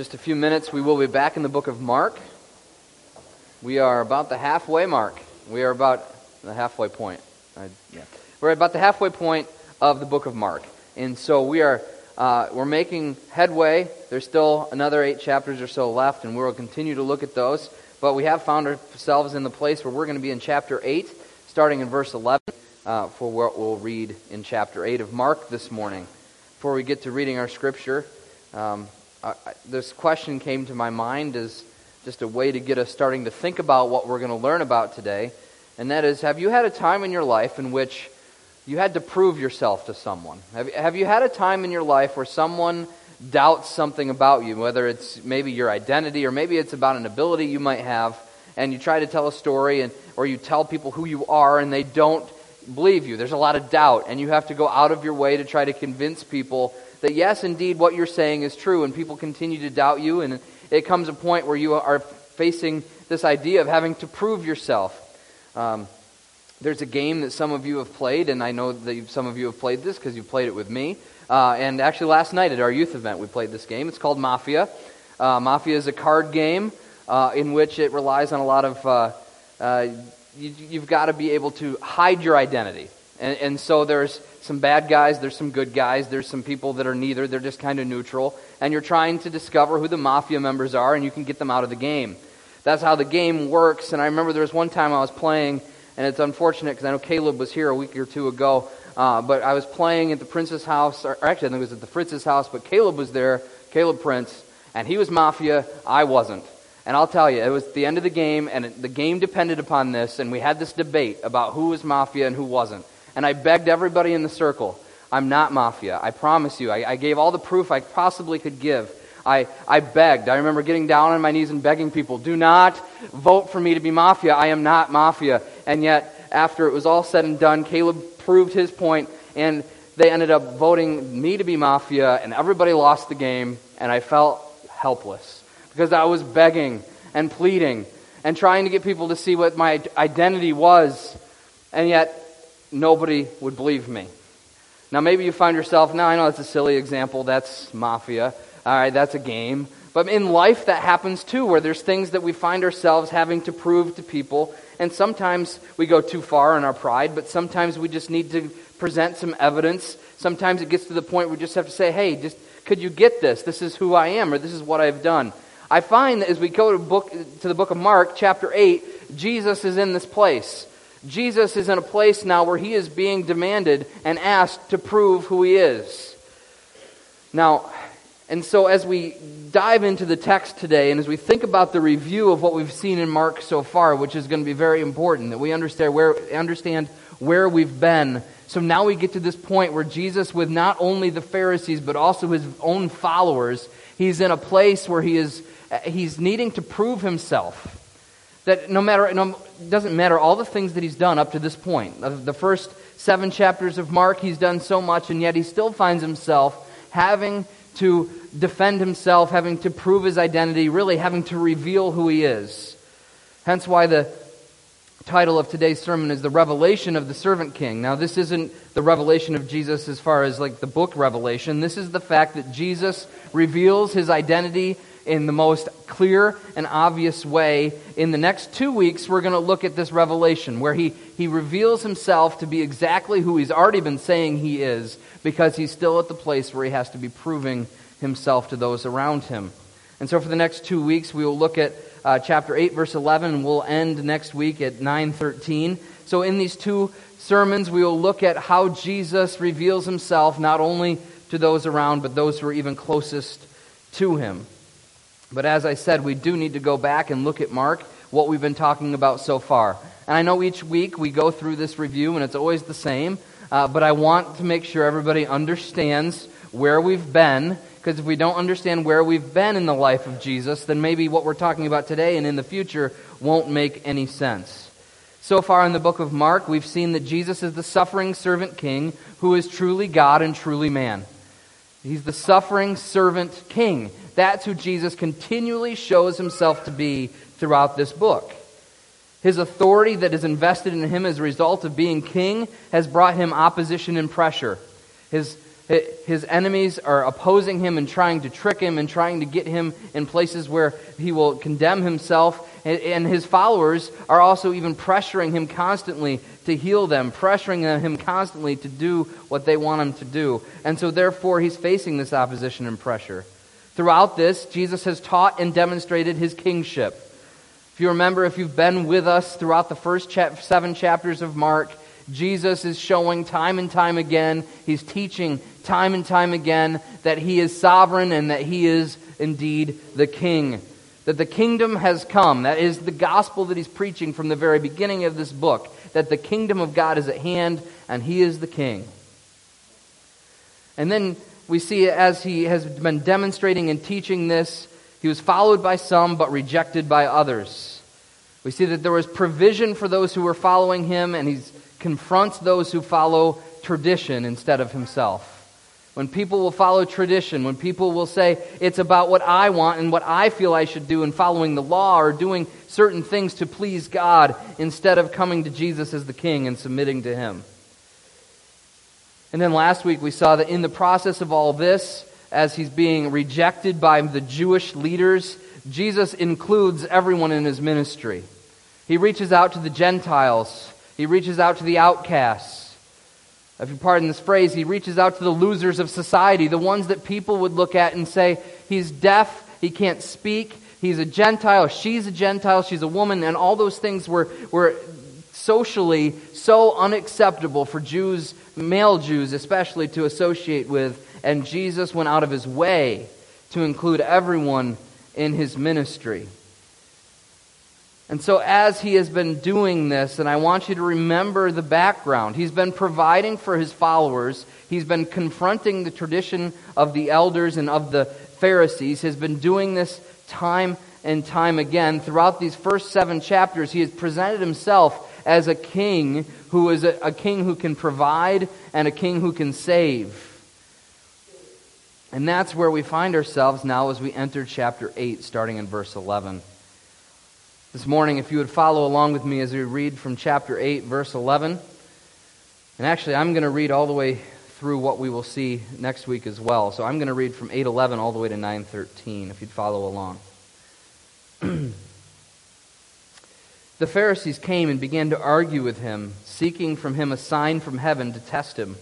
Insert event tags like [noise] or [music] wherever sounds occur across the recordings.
just a few minutes, we will be back in the book of Mark. We are about the halfway mark. We are about the halfway point. I, yeah. We're about the halfway point of the book of Mark. And so we are uh, we're making headway. There's still another eight chapters or so left, and we'll continue to look at those. But we have found ourselves in the place where we're going to be in chapter 8, starting in verse 11, uh, for what we'll read in chapter 8 of Mark this morning. Before we get to reading our scripture, um, This question came to my mind as just a way to get us starting to think about what we're going to learn about today. And that is, have you had a time in your life in which you had to prove yourself to someone? Have, have you had a time in your life where someone doubts something about you, whether it's maybe your identity or maybe it's about an ability you might have, and you try to tell a story and, or you tell people who you are and they don't believe you? There's a lot of doubt, and you have to go out of your way to try to convince people that yes, indeed, what you're saying is true, and people continue to doubt you, and it comes a point where you are facing this idea of having to prove yourself. Um, there's a game that some of you have played, and I know that some of you have played this because you've played it with me. Uh, and actually, last night at our youth event, we played this game. It's called Mafia. Uh, Mafia is a card game uh, in which it relies on a lot of. Uh, uh, you, have got to be able to hide your identity. And, and so there's some bad guys, there's some good guys, there's some people that are neither, they're just kind of neutral. And you're trying to discover who the mafia members are, and you can get them out of the game. That's how the game works. And I remember there was one time I was playing, and it's unfortunate because I know Caleb was here a week or two ago. Uh, but I was playing at the Prince's house, or actually I think it was at the Fritz's house, but Caleb was there, Caleb Prince, and he was mafia, I wasn't. And I'll tell you, it was the end of the game, and it, the game depended upon this, and we had this debate about who was mafia and who wasn't. And I begged everybody in the circle, I'm not mafia. I promise you. I, I gave all the proof I possibly could give. I, I begged. I remember getting down on my knees and begging people, do not vote for me to be mafia. I am not mafia. And yet, after it was all said and done, Caleb proved his point, and they ended up voting me to be mafia, and everybody lost the game, and I felt helpless because I was begging and pleading and trying to get people to see what my identity was, and yet nobody would believe me. Now, maybe you find yourself, now I know that's a silly example, that's mafia, all right, that's a game. But in life, that happens too, where there's things that we find ourselves having to prove to people. And sometimes we go too far in our pride, but sometimes we just need to present some evidence. Sometimes it gets to the point we just have to say, hey, just could you get this? This is who I am, or this is what I've done. I find that as we go to, book, to the book of Mark, chapter 8, Jesus is in this place. Jesus is in a place now where he is being demanded and asked to prove who he is. Now, and so as we dive into the text today and as we think about the review of what we've seen in Mark so far, which is going to be very important, that we understand where, understand where we've been. So now we get to this point where Jesus, with not only the Pharisees, but also his own followers, he's in a place where he is, he's needing to prove himself. That no matter, no, doesn't matter all the things that he's done up to this point. The first seven chapters of Mark, he's done so much, and yet he still finds himself having to defend himself, having to prove his identity, really having to reveal who he is. Hence why the title of today's sermon is The Revelation of the Servant King. Now, this isn't the revelation of Jesus as far as like the book Revelation. This is the fact that Jesus reveals his identity in the most clear and obvious way. In the next two weeks, we're going to look at this revelation where he, he reveals himself to be exactly who he's already been saying he is because he's still at the place where he has to be proving himself to those around him. And so for the next two weeks, we will look at uh, chapter 8, verse 11, and we'll end next week at 9.13. So in these two sermons, we will look at how Jesus reveals himself not only to those around, but those who are even closest to him. But as I said, we do need to go back and look at Mark, what we've been talking about so far. And I know each week we go through this review and it's always the same, uh, but I want to make sure everybody understands where we've been, because if we don't understand where we've been in the life of Jesus, then maybe what we're talking about today and in the future won't make any sense. So far in the book of Mark, we've seen that Jesus is the suffering servant king who is truly God and truly man. He's the suffering servant king. That's who Jesus continually shows himself to be throughout this book. His authority that is invested in him as a result of being king has brought him opposition and pressure. His, His enemies are opposing him and trying to trick him and trying to get him in places where he will condemn himself. And his followers are also even pressuring him constantly to heal them, pressuring him constantly to do what they want him to do. And so, therefore, he's facing this opposition and pressure. Throughout this, Jesus has taught and demonstrated his kingship. If you remember, if you've been with us throughout the first seven chapters of Mark, Jesus is showing time and time again, he's teaching time and time again that he is sovereign and that he is indeed the king. That the kingdom has come. That is the gospel that he's preaching from the very beginning of this book. That the kingdom of God is at hand and he is the king. And then we see as he has been demonstrating and teaching this, he was followed by some but rejected by others. We see that there was provision for those who were following him, and he confronts those who follow tradition instead of himself. When people will follow tradition, when people will say, it's about what I want and what I feel I should do and following the law or doing certain things to please God instead of coming to Jesus as the king and submitting to him. And then last week we saw that in the process of all this, as he's being rejected by the Jewish leaders, Jesus includes everyone in his ministry. He reaches out to the Gentiles, he reaches out to the outcasts. If you pardon this phrase, he reaches out to the losers of society, the ones that people would look at and say, he's deaf, he can't speak, he's a Gentile, she's a Gentile, she's a woman, and all those things were, were socially so unacceptable for Jews, male Jews especially, to associate with. And Jesus went out of his way to include everyone in his ministry. And so, as he has been doing this, and I want you to remember the background, he's been providing for his followers, he's been confronting the tradition of the elders and of the Pharisees, has been doing this time and time again. Throughout these first seven chapters, he has presented himself as a king who is a, a king who can provide and a king who can save. And that's where we find ourselves now as we enter chapter 8, starting in verse 11. This morning, if you would follow along with me as we read from chapter 8, verse 11. And actually, I'm going to read all the way through what we will see next week as well. So I'm going to read from 8:11 all the way to 9:13 if you'd follow along. [clears throat] the Pharisees came and began to argue with him, seeking from him a sign from heaven to test him.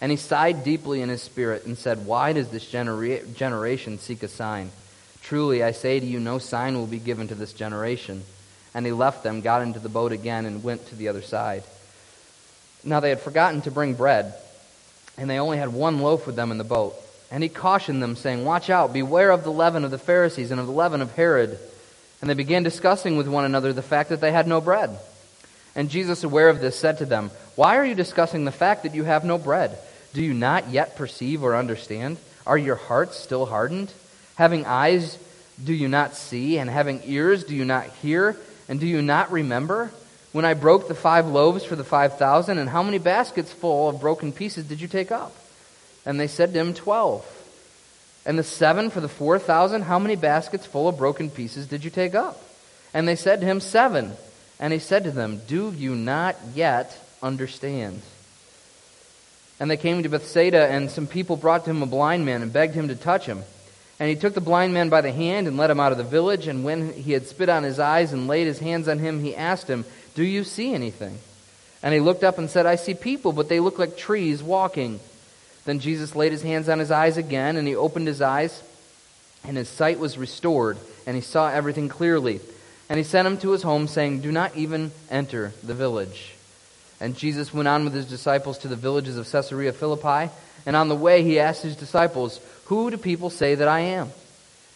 And he sighed deeply in his spirit and said, "Why does this genera- generation seek a sign?" Truly, I say to you, no sign will be given to this generation. And he left them, got into the boat again, and went to the other side. Now they had forgotten to bring bread, and they only had one loaf with them in the boat. And he cautioned them, saying, Watch out, beware of the leaven of the Pharisees and of the leaven of Herod. And they began discussing with one another the fact that they had no bread. And Jesus, aware of this, said to them, Why are you discussing the fact that you have no bread? Do you not yet perceive or understand? Are your hearts still hardened? Having eyes, do you not see? And having ears, do you not hear? And do you not remember? When I broke the five loaves for the five thousand, and how many baskets full of broken pieces did you take up? And they said to him, Twelve. And the seven for the four thousand, how many baskets full of broken pieces did you take up? And they said to him, Seven. And he said to them, Do you not yet understand? And they came to Bethsaida, and some people brought to him a blind man and begged him to touch him. And he took the blind man by the hand and led him out of the village. And when he had spit on his eyes and laid his hands on him, he asked him, Do you see anything? And he looked up and said, I see people, but they look like trees walking. Then Jesus laid his hands on his eyes again, and he opened his eyes, and his sight was restored, and he saw everything clearly. And he sent him to his home, saying, Do not even enter the village. And Jesus went on with his disciples to the villages of Caesarea Philippi. And on the way, he asked his disciples, who do people say that I am?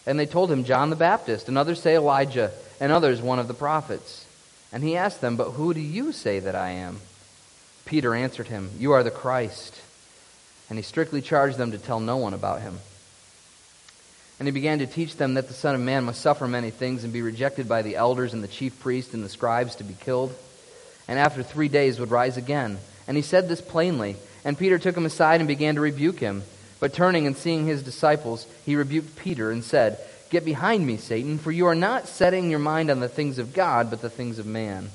And they told him, John the Baptist, and others say Elijah, and others one of the prophets. And he asked them, But who do you say that I am? Peter answered him, You are the Christ. And he strictly charged them to tell no one about him. And he began to teach them that the Son of Man must suffer many things and be rejected by the elders and the chief priests and the scribes to be killed, and after three days would rise again. And he said this plainly. And Peter took him aside and began to rebuke him. But turning and seeing his disciples, he rebuked Peter and said, Get behind me, Satan, for you are not setting your mind on the things of God, but the things of man.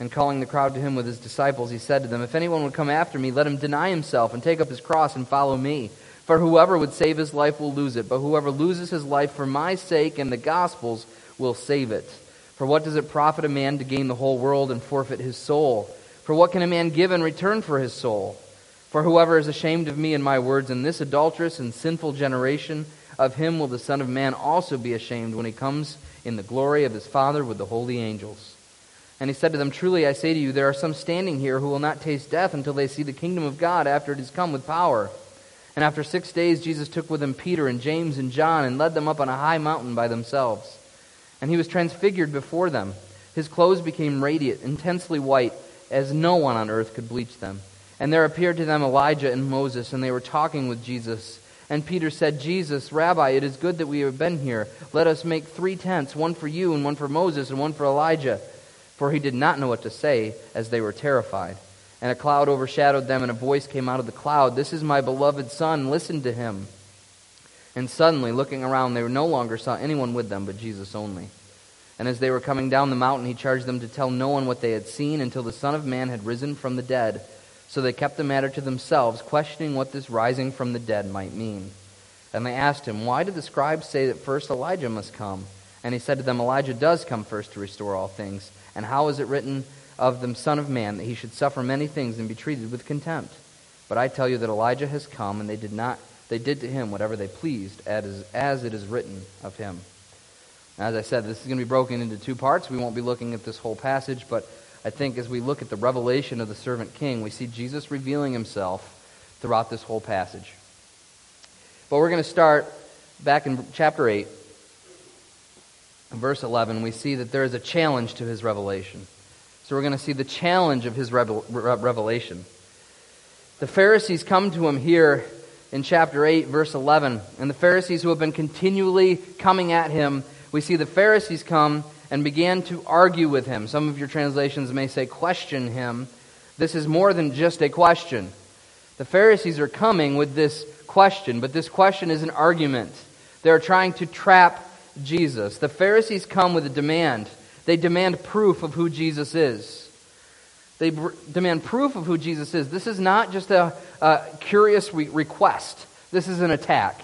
And calling the crowd to him with his disciples, he said to them, If anyone would come after me, let him deny himself and take up his cross and follow me. For whoever would save his life will lose it, but whoever loses his life for my sake and the gospel's will save it. For what does it profit a man to gain the whole world and forfeit his soul? For what can a man give in return for his soul? For whoever is ashamed of me and my words in this adulterous and sinful generation, of him will the Son of Man also be ashamed when he comes in the glory of his Father with the holy angels. And he said to them, Truly I say to you, there are some standing here who will not taste death until they see the kingdom of God after it has come with power. And after six days, Jesus took with him Peter and James and John and led them up on a high mountain by themselves. And he was transfigured before them. His clothes became radiant, intensely white, as no one on earth could bleach them. And there appeared to them Elijah and Moses, and they were talking with Jesus. And Peter said, Jesus, Rabbi, it is good that we have been here. Let us make three tents, one for you, and one for Moses, and one for Elijah for he did not know what to say as they were terrified. And a cloud overshadowed them, and a voice came out of the cloud This is my beloved Son, listen to him. And suddenly, looking around, they no longer saw anyone with them but Jesus only. And as they were coming down the mountain, he charged them to tell no one what they had seen until the Son of Man had risen from the dead. So they kept the matter to themselves, questioning what this rising from the dead might mean. And they asked him, Why did the scribes say that first Elijah must come? And he said to them, Elijah does come first to restore all things. And how is it written of the Son of Man that he should suffer many things and be treated with contempt? But I tell you that Elijah has come, and they did not they did to him whatever they pleased, as, as it is written of him. As I said, this is going to be broken into two parts. We won't be looking at this whole passage, but I think as we look at the revelation of the servant king, we see Jesus revealing himself throughout this whole passage. But we're going to start back in chapter 8 verse 11, we see that there is a challenge to his revelation. So we're going to see the challenge of his revel- revelation. The Pharisees come to him here in chapter 8, verse 11. And the Pharisees who have been continually coming at him, we see the Pharisees come and began to argue with him. Some of your translations may say question him. This is more than just a question. The Pharisees are coming with this question, but this question is an argument. They're trying to trap Jesus. The Pharisees come with a demand. They demand proof of who Jesus is. They br- demand proof of who Jesus is. This is not just a, a curious re- request, this is an attack.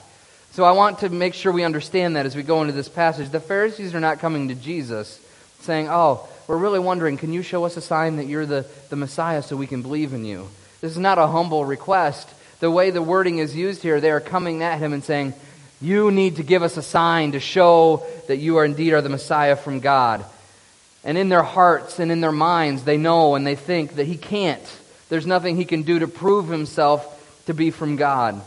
So I want to make sure we understand that as we go into this passage. The Pharisees are not coming to Jesus saying, Oh, we're really wondering, can you show us a sign that you're the, the Messiah so we can believe in you? This is not a humble request. The way the wording is used here, they are coming at him and saying, you need to give us a sign to show that you are indeed are the Messiah from God. And in their hearts and in their minds, they know and they think that he can't. There's nothing he can do to prove himself to be from God.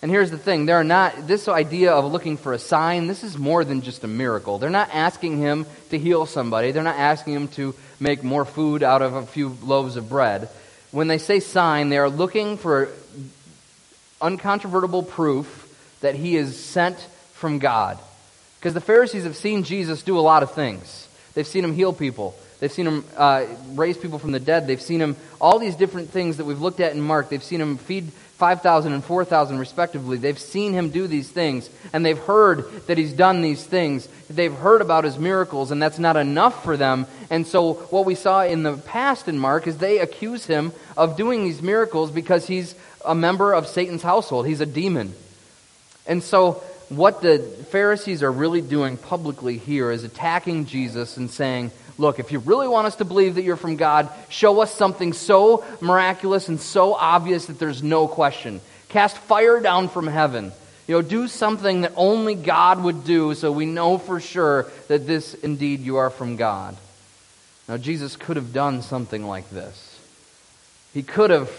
And here's the thing, they're not this idea of looking for a sign, this is more than just a miracle. They're not asking him to heal somebody. They're not asking him to make more food out of a few loaves of bread. When they say sign, they are looking for uncontrovertible proof that he is sent from God. Because the Pharisees have seen Jesus do a lot of things. They've seen him heal people. They've seen him uh, raise people from the dead. They've seen him, all these different things that we've looked at in Mark. They've seen him feed 5,000 and 4,000 respectively. They've seen him do these things, and they've heard that he's done these things. They've heard about his miracles, and that's not enough for them. And so, what we saw in the past in Mark is they accuse him of doing these miracles because he's a member of Satan's household. He's a demon. And so, what the Pharisees are really doing publicly here is attacking Jesus and saying, Look, if you really want us to believe that you're from God, show us something so miraculous and so obvious that there's no question. Cast fire down from heaven. You know, do something that only God would do so we know for sure that this indeed you are from God. Now, Jesus could have done something like this. He could have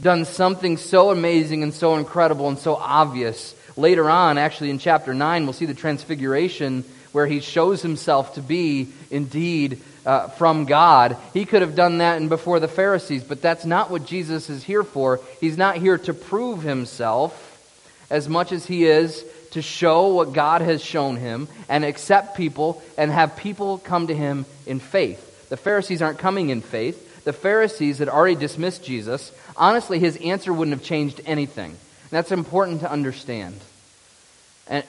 done something so amazing and so incredible and so obvious Later on, actually in chapter 9, we'll see the transfiguration where he shows himself to be indeed uh, from God. He could have done that and before the Pharisees, but that's not what Jesus is here for. He's not here to prove himself as much as he is to show what God has shown him and accept people and have people come to him in faith. The Pharisees aren't coming in faith. The Pharisees had already dismissed Jesus. Honestly, his answer wouldn't have changed anything. That's important to understand. And,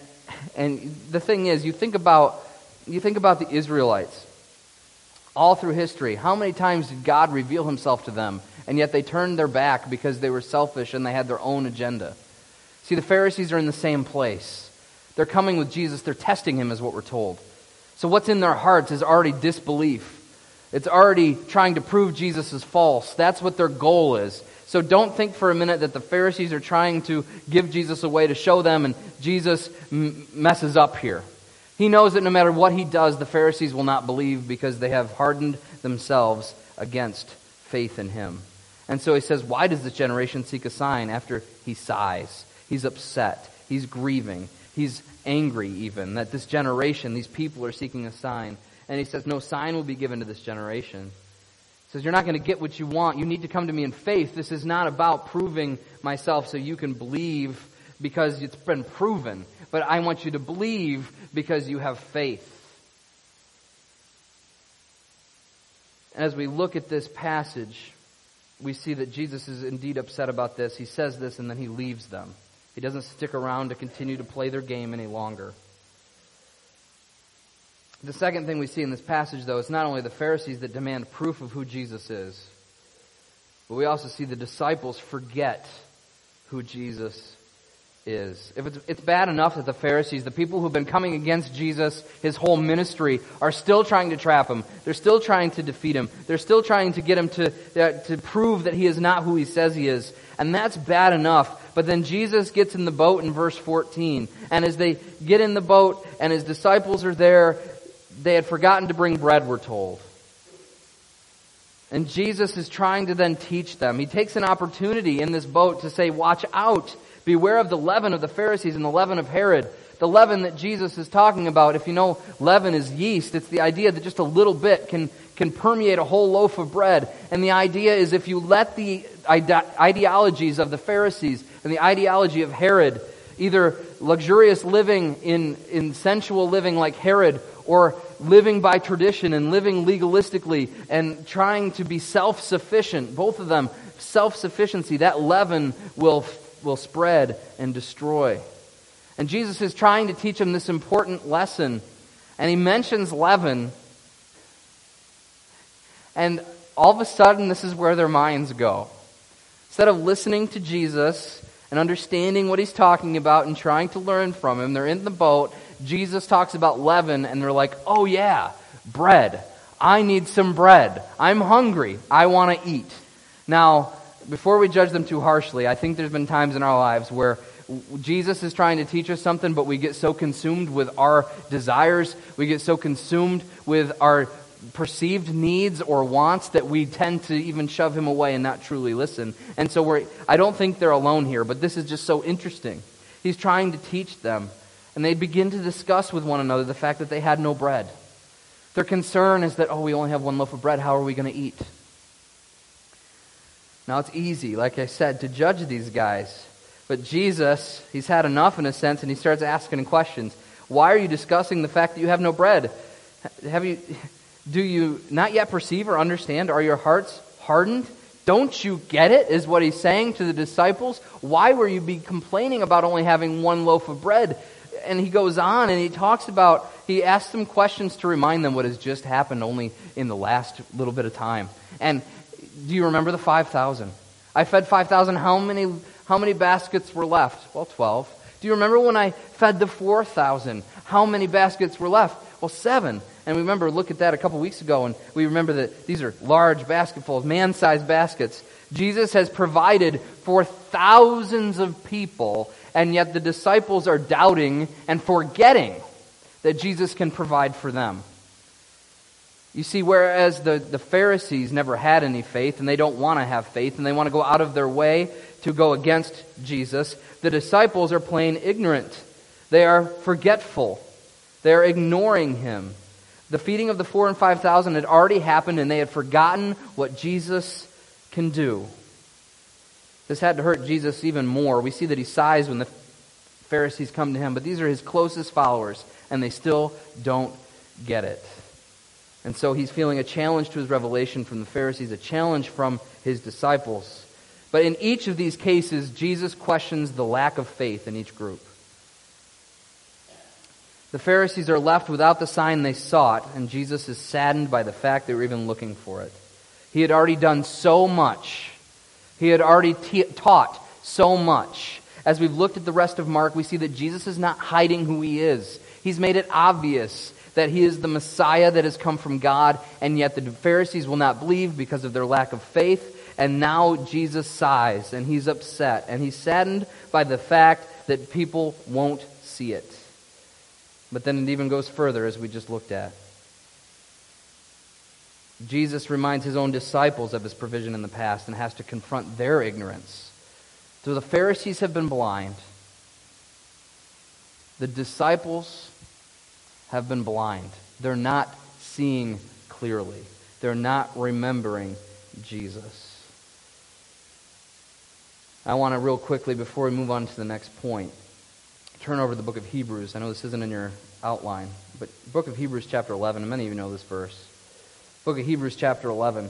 and the thing is, you think about, you think about the Israelites. All through history, how many times did God reveal himself to them, and yet they turned their back because they were selfish and they had their own agenda? See, the Pharisees are in the same place. They're coming with Jesus, they're testing him, is what we're told. So, what's in their hearts is already disbelief. It's already trying to prove Jesus is false. That's what their goal is. So don't think for a minute that the Pharisees are trying to give Jesus away to show them, and Jesus m- messes up here. He knows that no matter what he does, the Pharisees will not believe because they have hardened themselves against faith in him. And so he says, Why does this generation seek a sign after he sighs? He's upset. He's grieving. He's angry, even, that this generation, these people, are seeking a sign. And he says, No sign will be given to this generation. Says, You're not going to get what you want. You need to come to me in faith. This is not about proving myself so you can believe because it's been proven. But I want you to believe because you have faith. As we look at this passage, we see that Jesus is indeed upset about this. He says this and then he leaves them. He doesn't stick around to continue to play their game any longer. The second thing we see in this passage, though, is not only the Pharisees that demand proof of who Jesus is, but we also see the disciples forget who Jesus is. If it's, it's bad enough that the Pharisees, the people who've been coming against Jesus, his whole ministry, are still trying to trap him. They're still trying to defeat him. They're still trying to get him to, uh, to prove that he is not who he says he is. And that's bad enough. But then Jesus gets in the boat in verse 14. And as they get in the boat and his disciples are there, they had forgotten to bring bread, we're told. And Jesus is trying to then teach them. He takes an opportunity in this boat to say, watch out. Beware of the leaven of the Pharisees and the leaven of Herod. The leaven that Jesus is talking about, if you know leaven is yeast, it's the idea that just a little bit can, can permeate a whole loaf of bread. And the idea is if you let the ide- ideologies of the Pharisees and the ideology of Herod, either luxurious living in, in sensual living like Herod, or living by tradition and living legalistically and trying to be self sufficient, both of them, self sufficiency, that leaven will, will spread and destroy. And Jesus is trying to teach them this important lesson. And he mentions leaven. And all of a sudden, this is where their minds go. Instead of listening to Jesus and understanding what he's talking about and trying to learn from him, they're in the boat Jesus talks about leaven, and they're like, oh yeah, bread. I need some bread. I'm hungry. I want to eat. Now, before we judge them too harshly, I think there's been times in our lives where Jesus is trying to teach us something, but we get so consumed with our desires, we get so consumed with our perceived needs or wants that we tend to even shove him away and not truly listen. And so we're, I don't think they're alone here, but this is just so interesting. He's trying to teach them and they begin to discuss with one another the fact that they had no bread. Their concern is that, oh, we only have one loaf of bread. How are we going to eat? Now, it's easy, like I said, to judge these guys. But Jesus, he's had enough in a sense, and he starts asking questions. Why are you discussing the fact that you have no bread? Have you, do you not yet perceive or understand? Are your hearts hardened? Don't you get it? Is what he's saying to the disciples. Why were you be complaining about only having one loaf of bread? And he goes on and he talks about, he asks them questions to remind them what has just happened only in the last little bit of time. And do you remember the 5,000? I fed 5,000. How many, how many baskets were left? Well, 12. Do you remember when I fed the 4,000? How many baskets were left? Well, seven. And we remember, look at that a couple weeks ago, and we remember that these are large basketfuls, man sized baskets. Jesus has provided for thousands of people and yet the disciples are doubting and forgetting that Jesus can provide for them. You see, whereas the, the Pharisees never had any faith and they don't want to have faith and they want to go out of their way to go against Jesus, the disciples are plain ignorant. They are forgetful. They are ignoring him. The feeding of the four and five thousand had already happened and they had forgotten what Jesus can do. This had to hurt Jesus even more. We see that he sighs when the Pharisees come to him, but these are his closest followers, and they still don't get it. And so he's feeling a challenge to his revelation from the Pharisees, a challenge from his disciples. But in each of these cases, Jesus questions the lack of faith in each group. The Pharisees are left without the sign they sought, and Jesus is saddened by the fact they were even looking for it. He had already done so much. He had already t- taught so much. As we've looked at the rest of Mark, we see that Jesus is not hiding who he is. He's made it obvious that he is the Messiah that has come from God, and yet the Pharisees will not believe because of their lack of faith. And now Jesus sighs, and he's upset, and he's saddened by the fact that people won't see it. But then it even goes further, as we just looked at. Jesus reminds his own disciples of his provision in the past and has to confront their ignorance. So the Pharisees have been blind. The disciples have been blind. They're not seeing clearly, they're not remembering Jesus. I want to, real quickly, before we move on to the next point, turn over to the book of Hebrews. I know this isn't in your outline, but book of Hebrews, chapter 11, and many of you know this verse. Book of Hebrews, chapter 11.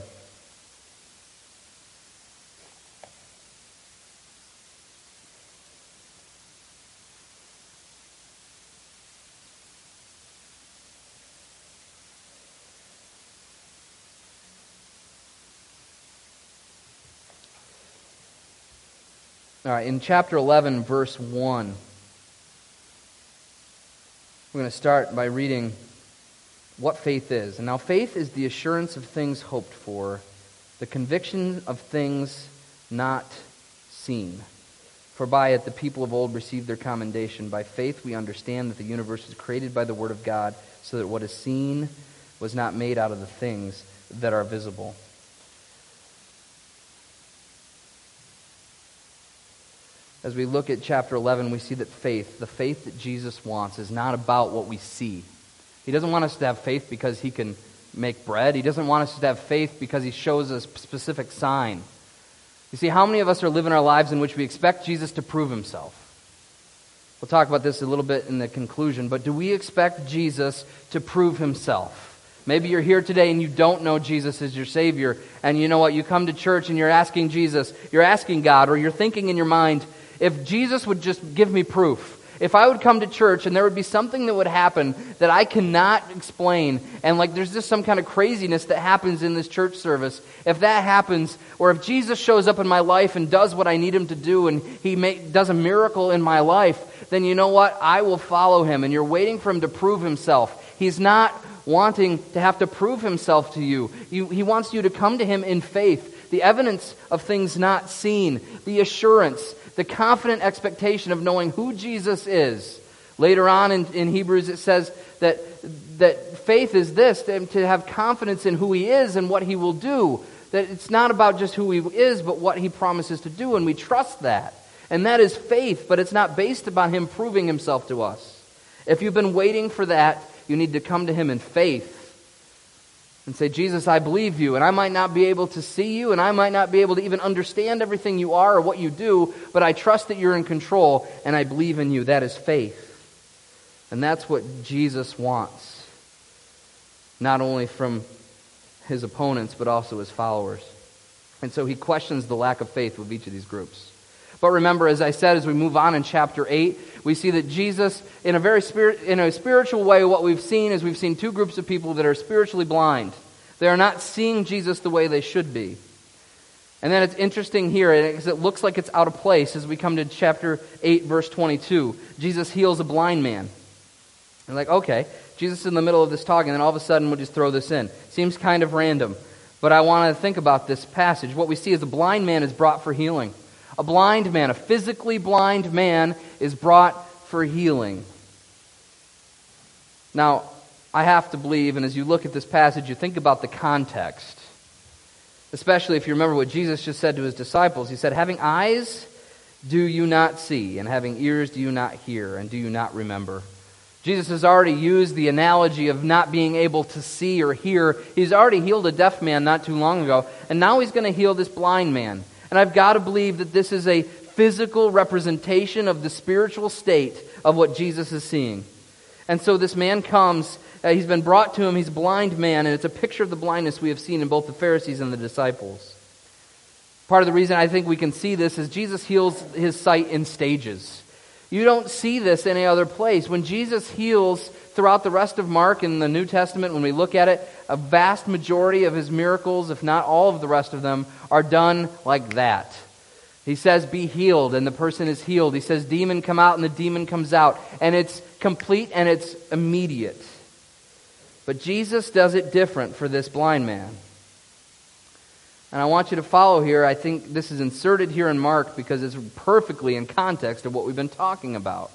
All right, in chapter 11, verse 1. We're going to start by reading what faith is. And now, faith is the assurance of things hoped for, the conviction of things not seen. For by it the people of old received their commendation. By faith we understand that the universe was created by the Word of God, so that what is seen was not made out of the things that are visible. as we look at chapter 11, we see that faith, the faith that Jesus wants, is not about what we see. He doesn't want us to have faith because he can make bread. He doesn't want us to have faith because he shows a specific sign. You see, how many of us are living our lives in which we expect Jesus to prove himself? We'll talk about this a little bit in the conclusion, but do we expect Jesus to prove himself? Maybe you're here today and you don't know Jesus as your Savior, and you know what? You come to church and you're asking Jesus, you're asking God, or you're thinking in your mind, if Jesus would just give me proof, if I would come to church and there would be something that would happen that I cannot explain, and like there's just some kind of craziness that happens in this church service, if that happens, or if Jesus shows up in my life and does what I need him to do and he does a miracle in my life, then you know what? I will follow him. And you're waiting for him to prove himself. He's not wanting to have to prove himself to you, you he wants you to come to him in faith. The evidence of things not seen, the assurance, the confident expectation of knowing who Jesus is. Later on in, in Hebrews, it says that, that faith is this to, to have confidence in who he is and what he will do. That it's not about just who he is, but what he promises to do, and we trust that. And that is faith, but it's not based upon him proving himself to us. If you've been waiting for that, you need to come to him in faith and say, Jesus, I believe you. And I might not be able to see you, and I might not be able to even understand everything you are or what you do, but I trust that you're in control, and I believe in you. That is faith. And that's what Jesus wants, not only from his opponents, but also his followers. And so he questions the lack of faith with each of these groups. But remember, as I said, as we move on in chapter 8, we see that Jesus, in a very spirit, in a spiritual way, what we've seen is we've seen two groups of people that are spiritually blind. They are not seeing Jesus the way they should be. And then it's interesting here because it looks like it's out of place as we come to chapter 8, verse 22. Jesus heals a blind man. And like, okay, Jesus is in the middle of this talk, and then all of a sudden we'll just throw this in. Seems kind of random. But I want to think about this passage. What we see is a blind man is brought for healing. A blind man, a physically blind man, is brought for healing. Now, I have to believe, and as you look at this passage, you think about the context. Especially if you remember what Jesus just said to his disciples. He said, Having eyes, do you not see? And having ears, do you not hear? And do you not remember? Jesus has already used the analogy of not being able to see or hear. He's already healed a deaf man not too long ago, and now he's going to heal this blind man. And I've got to believe that this is a physical representation of the spiritual state of what Jesus is seeing. And so this man comes, uh, he's been brought to him, he's a blind man, and it's a picture of the blindness we have seen in both the Pharisees and the disciples. Part of the reason I think we can see this is Jesus heals his sight in stages. You don't see this any other place. When Jesus heals throughout the rest of Mark in the New Testament, when we look at it, a vast majority of his miracles, if not all of the rest of them, are done like that. He says, Be healed, and the person is healed. He says, Demon come out, and the demon comes out. And it's complete and it's immediate. But Jesus does it different for this blind man. And I want you to follow here. I think this is inserted here in Mark because it's perfectly in context of what we've been talking about.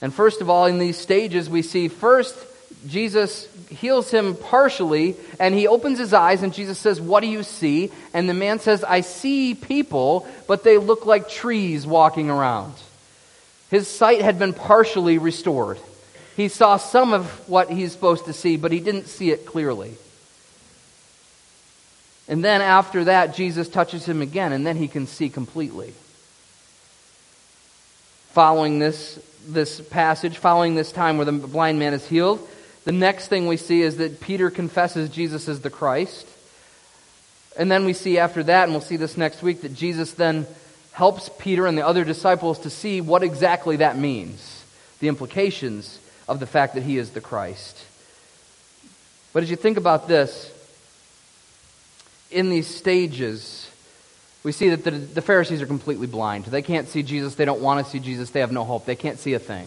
And first of all, in these stages, we see first Jesus heals him partially, and he opens his eyes, and Jesus says, What do you see? And the man says, I see people, but they look like trees walking around. His sight had been partially restored. He saw some of what he's supposed to see, but he didn't see it clearly. And then after that, Jesus touches him again, and then he can see completely. Following this, this passage, following this time where the blind man is healed, the next thing we see is that Peter confesses Jesus is the Christ. And then we see after that, and we'll see this next week, that Jesus then helps Peter and the other disciples to see what exactly that means, the implications of the fact that he is the Christ. But as you think about this, in these stages, we see that the, the Pharisees are completely blind. They can't see Jesus. They don't want to see Jesus. They have no hope. They can't see a thing.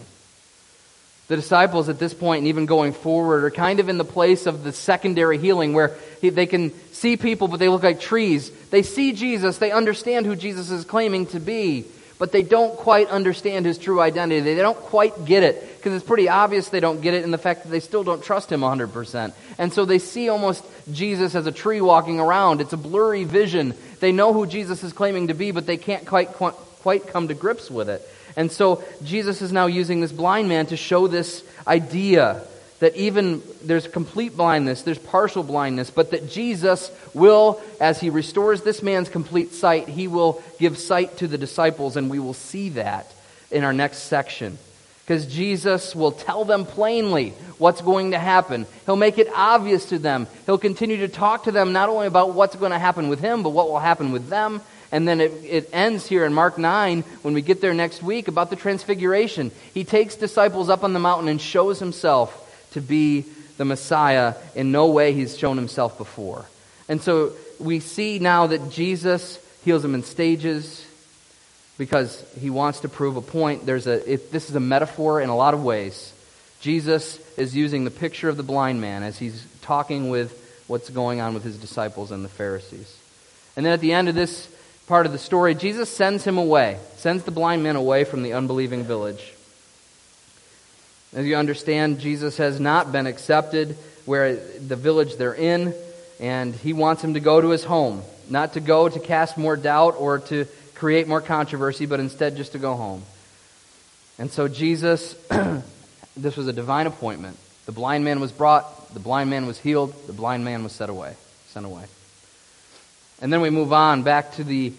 The disciples at this point, and even going forward, are kind of in the place of the secondary healing where they can see people, but they look like trees. They see Jesus, they understand who Jesus is claiming to be, but they don't quite understand his true identity. They don't quite get it because it's pretty obvious they don't get it in the fact that they still don't trust him 100%. And so they see almost Jesus as a tree walking around. It's a blurry vision. They know who Jesus is claiming to be, but they can't quite, quite come to grips with it. And so Jesus is now using this blind man to show this idea that even there's complete blindness, there's partial blindness, but that Jesus will, as he restores this man's complete sight, he will give sight to the disciples, and we will see that in our next section. Because Jesus will tell them plainly what's going to happen. He'll make it obvious to them. He'll continue to talk to them not only about what's going to happen with him, but what will happen with them and then it, it ends here in Mark 9, when we get there next week, about the transfiguration. He takes disciples up on the mountain and shows himself to be the Messiah in no way he's shown himself before. And so we see now that Jesus heals them in stages because he wants to prove a point. There's a, it, this is a metaphor in a lot of ways. Jesus is using the picture of the blind man as he's talking with what's going on with his disciples and the Pharisees. And then at the end of this part of the story, Jesus sends him away, sends the blind man away from the unbelieving village. As you understand, Jesus has not been accepted where the village they're in, and he wants him to go to his home, not to go to cast more doubt or to create more controversy, but instead just to go home. And so Jesus, [clears throat] this was a divine appointment. The blind man was brought, the blind man was healed, the blind man was set away, sent away. And then we move on back to the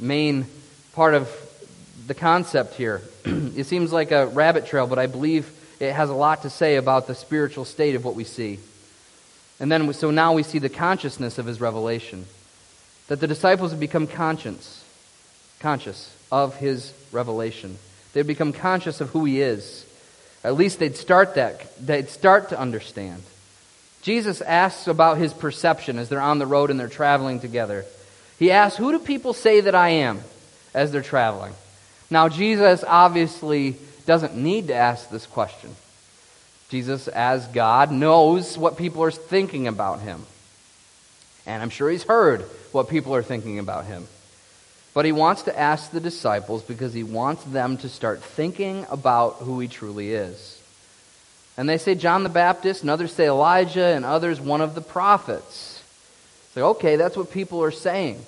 main part of the concept here. [clears throat] it seems like a rabbit trail, but I believe it has a lot to say about the spiritual state of what we see. And then, so now we see the consciousness of his revelation. That the disciples have become conscious, conscious of his revelation. They've become conscious of who he is. At least they'd start that. They'd start to understand. Jesus asks about his perception as they're on the road and they're traveling together. He asks, Who do people say that I am as they're traveling? Now, Jesus obviously doesn't need to ask this question. Jesus, as God, knows what people are thinking about him. And I'm sure he's heard what people are thinking about him. But he wants to ask the disciples because he wants them to start thinking about who he truly is. And they say John the Baptist, and others say Elijah, and others one of the prophets. It's like, okay, that's what people are saying.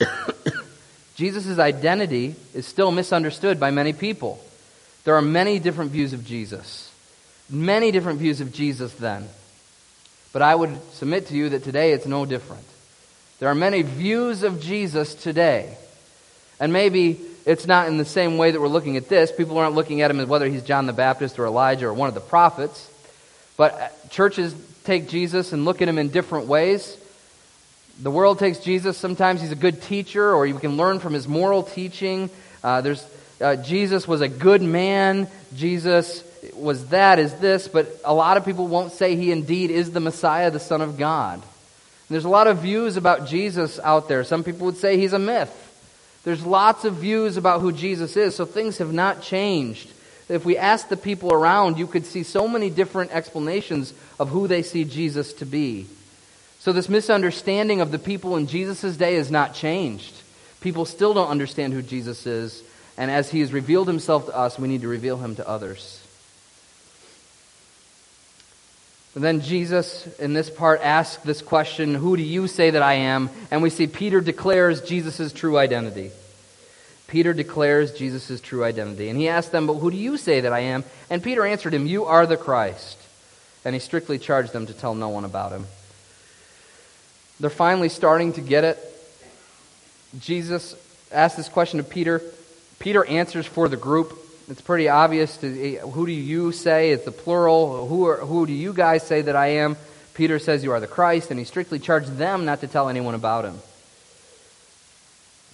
[coughs] Jesus' identity is still misunderstood by many people. There are many different views of Jesus. Many different views of Jesus then. But I would submit to you that today it's no different. There are many views of Jesus today. And maybe it's not in the same way that we're looking at this. People aren't looking at him as whether he's John the Baptist or Elijah or one of the prophets. But uh, churches take Jesus and look at him in different ways. The world takes Jesus, sometimes he's a good teacher, or you can learn from his moral teaching. Uh, there's, uh, Jesus was a good man, Jesus was that, is this, but a lot of people won't say he indeed is the Messiah, the Son of God. And there's a lot of views about Jesus out there. Some people would say he's a myth. There's lots of views about who Jesus is, so things have not changed. If we ask the people around, you could see so many different explanations of who they see Jesus to be. So, this misunderstanding of the people in Jesus' day has not changed. People still don't understand who Jesus is, and as he has revealed himself to us, we need to reveal him to others. Then Jesus, in this part, asks this question Who do you say that I am? And we see Peter declares Jesus' true identity. Peter declares Jesus' true identity. And he asked them, But who do you say that I am? And Peter answered him, You are the Christ. And he strictly charged them to tell no one about him. They're finally starting to get it. Jesus asked this question to Peter. Peter answers for the group. It's pretty obvious. To, eh, who do you say? It's the plural. Who, are, who do you guys say that I am? Peter says, You are the Christ, and he strictly charged them not to tell anyone about him.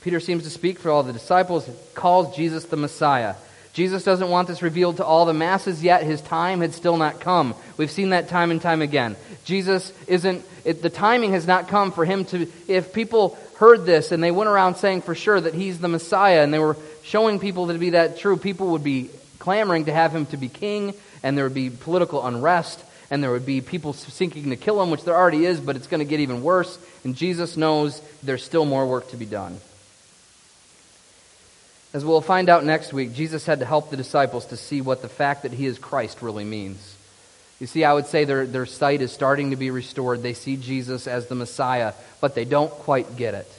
Peter seems to speak for all the disciples, calls Jesus the Messiah. Jesus doesn't want this revealed to all the masses yet. His time had still not come. We've seen that time and time again. Jesus isn't, it, the timing has not come for him to, if people heard this and they went around saying for sure that he's the Messiah and they were showing people to be that true, people would be clamoring to have him to be king and there would be political unrest and there would be people seeking to kill him, which there already is, but it's going to get even worse. And Jesus knows there's still more work to be done. As we'll find out next week, Jesus had to help the disciples to see what the fact that he is Christ really means. You see, I would say their, their sight is starting to be restored. They see Jesus as the Messiah, but they don't quite get it.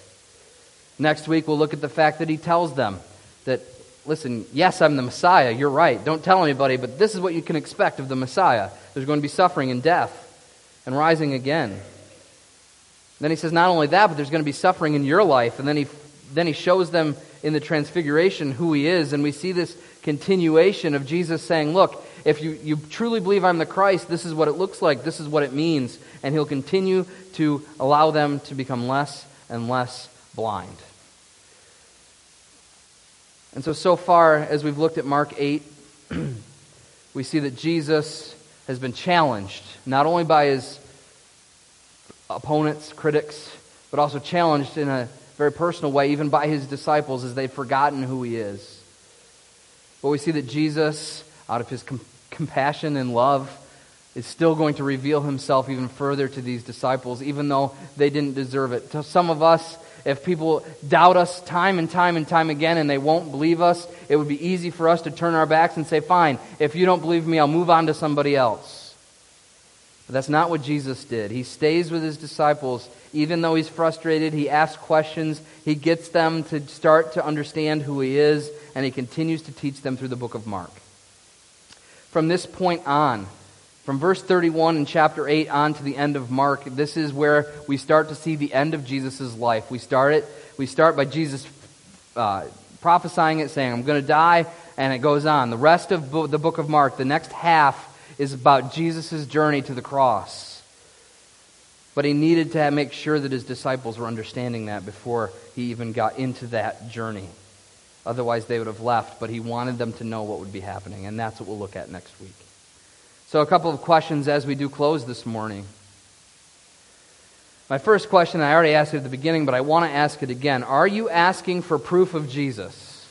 Next week, we'll look at the fact that he tells them that, listen, yes, I'm the Messiah. You're right. Don't tell anybody, but this is what you can expect of the Messiah. There's going to be suffering and death and rising again. Then he says, not only that, but there's going to be suffering in your life. And then he, then he shows them in the transfiguration who he is. And we see this continuation of Jesus saying, Look, if you, you truly believe I'm the Christ, this is what it looks like, this is what it means. And he'll continue to allow them to become less and less blind. And so, so far, as we've looked at Mark 8, [clears throat] we see that Jesus has been challenged, not only by his opponents, critics, but also challenged in a very personal way, even by his disciples, as they've forgotten who he is. But we see that Jesus, out of his com- compassion and love, is still going to reveal himself even further to these disciples, even though they didn't deserve it. To some of us, if people doubt us time and time and time again and they won't believe us, it would be easy for us to turn our backs and say, Fine, if you don't believe me, I'll move on to somebody else. But that's not what Jesus did. He stays with his disciples. Even though he's frustrated, he asks questions. He gets them to start to understand who he is, and he continues to teach them through the book of Mark. From this point on, from verse 31 in chapter 8 on to the end of Mark, this is where we start to see the end of Jesus' life. We start it. We start by Jesus uh, prophesying it, saying, I'm going to die, and it goes on. The rest of the book of Mark, the next half, is about Jesus' journey to the cross. But he needed to make sure that his disciples were understanding that before he even got into that journey. Otherwise, they would have left, but he wanted them to know what would be happening, and that's what we'll look at next week. So, a couple of questions as we do close this morning. My first question, I already asked it at the beginning, but I want to ask it again. Are you asking for proof of Jesus?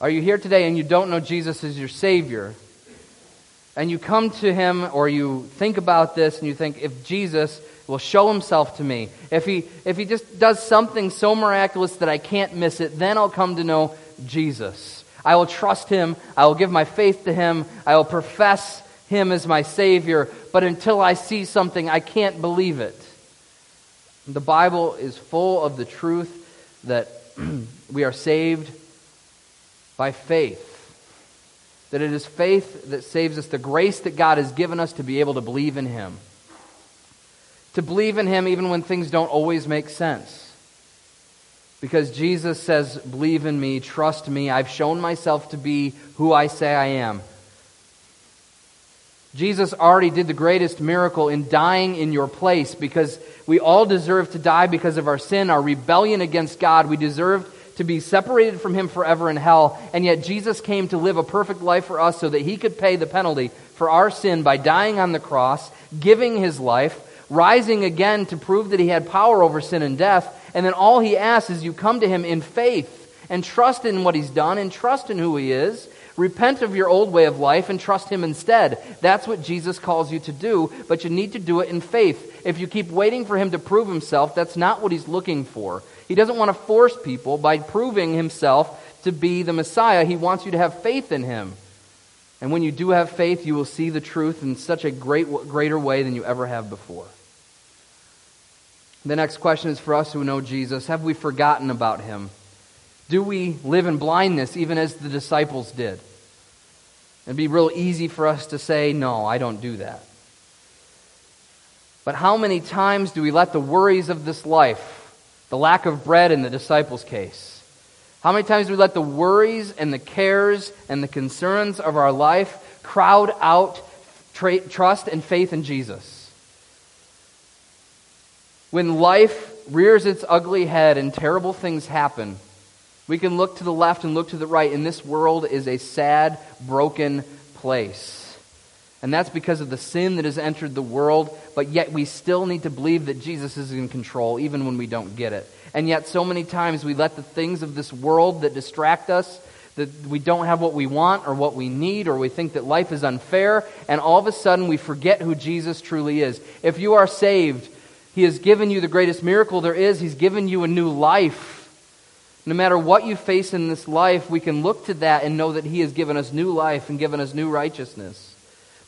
Are you here today and you don't know Jesus as your Savior? and you come to him or you think about this and you think, if Jesus will show himself to me, if he, if he just does something so miraculous that I can't miss it, then I'll come to know Jesus. I will trust him. I will give my faith to him. I will profess him as my Savior. But until I see something, I can't believe it. The Bible is full of the truth that [clears throat] we are saved by faith that it is faith that saves us, the grace that God has given us to be able to believe in Him. To believe in Him even when things don't always make sense. Because Jesus says, Believe in me, trust me, I've shown myself to be who I say I am. Jesus already did the greatest miracle in dying in your place because we all deserve to die because of our sin, our rebellion against God. We deserve to be separated from Him forever in hell, and yet Jesus came to live a perfect life for us so that He could pay the penalty for our sin by dying on the cross, giving His life, rising again to prove that He had power over sin and death, and then all He asks is you come to Him in faith and trust in what He's done and trust in who He is. Repent of your old way of life and trust Him instead. That's what Jesus calls you to do, but you need to do it in faith. If you keep waiting for Him to prove Himself, that's not what He's looking for. He doesn't want to force people by proving Himself to be the Messiah. He wants you to have faith in Him. And when you do have faith, you will see the truth in such a great, greater way than you ever have before. The next question is for us who know Jesus Have we forgotten about Him? Do we live in blindness even as the disciples did? It'd be real easy for us to say, no, I don't do that. But how many times do we let the worries of this life, the lack of bread in the disciples' case, how many times do we let the worries and the cares and the concerns of our life crowd out tra- trust and faith in Jesus? When life rears its ugly head and terrible things happen, we can look to the left and look to the right, and this world is a sad, broken place. And that's because of the sin that has entered the world, but yet we still need to believe that Jesus is in control, even when we don't get it. And yet, so many times we let the things of this world that distract us, that we don't have what we want or what we need, or we think that life is unfair, and all of a sudden we forget who Jesus truly is. If you are saved, He has given you the greatest miracle there is, He's given you a new life. No matter what you face in this life, we can look to that and know that He has given us new life and given us new righteousness.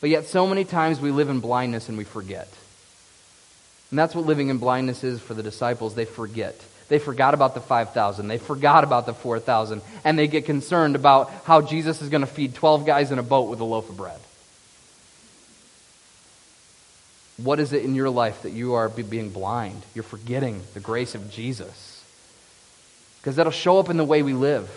But yet, so many times we live in blindness and we forget. And that's what living in blindness is for the disciples. They forget. They forgot about the 5,000. They forgot about the 4,000. And they get concerned about how Jesus is going to feed 12 guys in a boat with a loaf of bread. What is it in your life that you are being blind? You're forgetting the grace of Jesus because that'll show up in the way we live.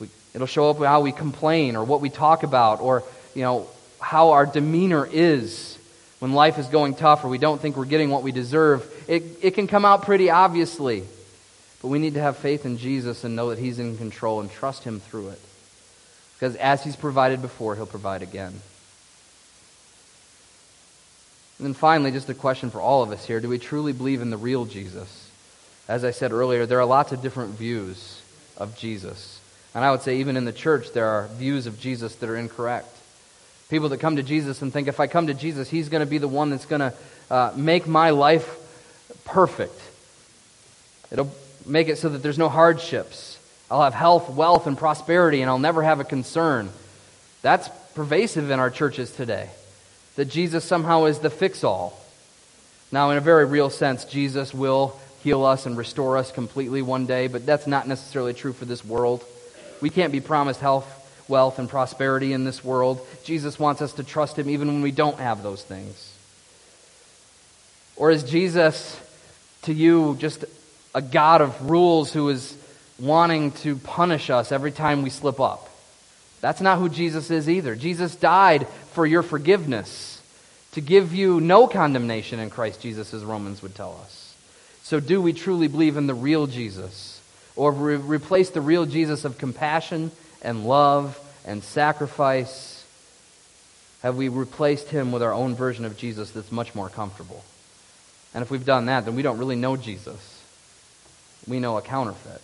We, it'll show up how we complain or what we talk about or, you know, how our demeanor is when life is going tough or we don't think we're getting what we deserve. It, it can come out pretty obviously. But we need to have faith in Jesus and know that He's in control and trust Him through it. Because as He's provided before, He'll provide again. And then finally, just a question for all of us here do we truly believe in the real Jesus? As I said earlier, there are lots of different views of Jesus. And I would say, even in the church, there are views of Jesus that are incorrect. People that come to Jesus and think, if I come to Jesus, he's going to be the one that's going to uh, make my life perfect. It'll make it so that there's no hardships. I'll have health, wealth, and prosperity, and I'll never have a concern. That's pervasive in our churches today. That Jesus somehow is the fix all. Now, in a very real sense, Jesus will heal us and restore us completely one day, but that's not necessarily true for this world. We can't be promised health, wealth, and prosperity in this world. Jesus wants us to trust Him even when we don't have those things. Or is Jesus to you just a God of rules who is wanting to punish us every time we slip up? That's not who Jesus is either. Jesus died for your forgiveness, to give you no condemnation in Christ Jesus, as Romans would tell us. So, do we truly believe in the real Jesus? Or re- replace the real Jesus of compassion and love and sacrifice? Have we replaced him with our own version of Jesus that's much more comfortable? And if we've done that, then we don't really know Jesus. We know a counterfeit.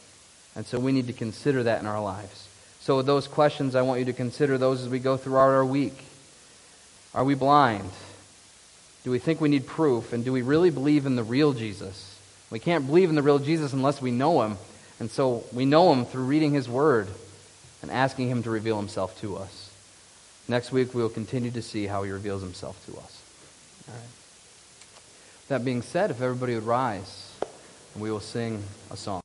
And so we need to consider that in our lives. So, those questions, I want you to consider those as we go throughout our week. Are we blind? Do we think we need proof? And do we really believe in the real Jesus? We can't believe in the real Jesus unless we know him. And so we know him through reading his word and asking him to reveal himself to us. Next week, we will continue to see how he reveals himself to us. All right. That being said, if everybody would rise, we will sing a song.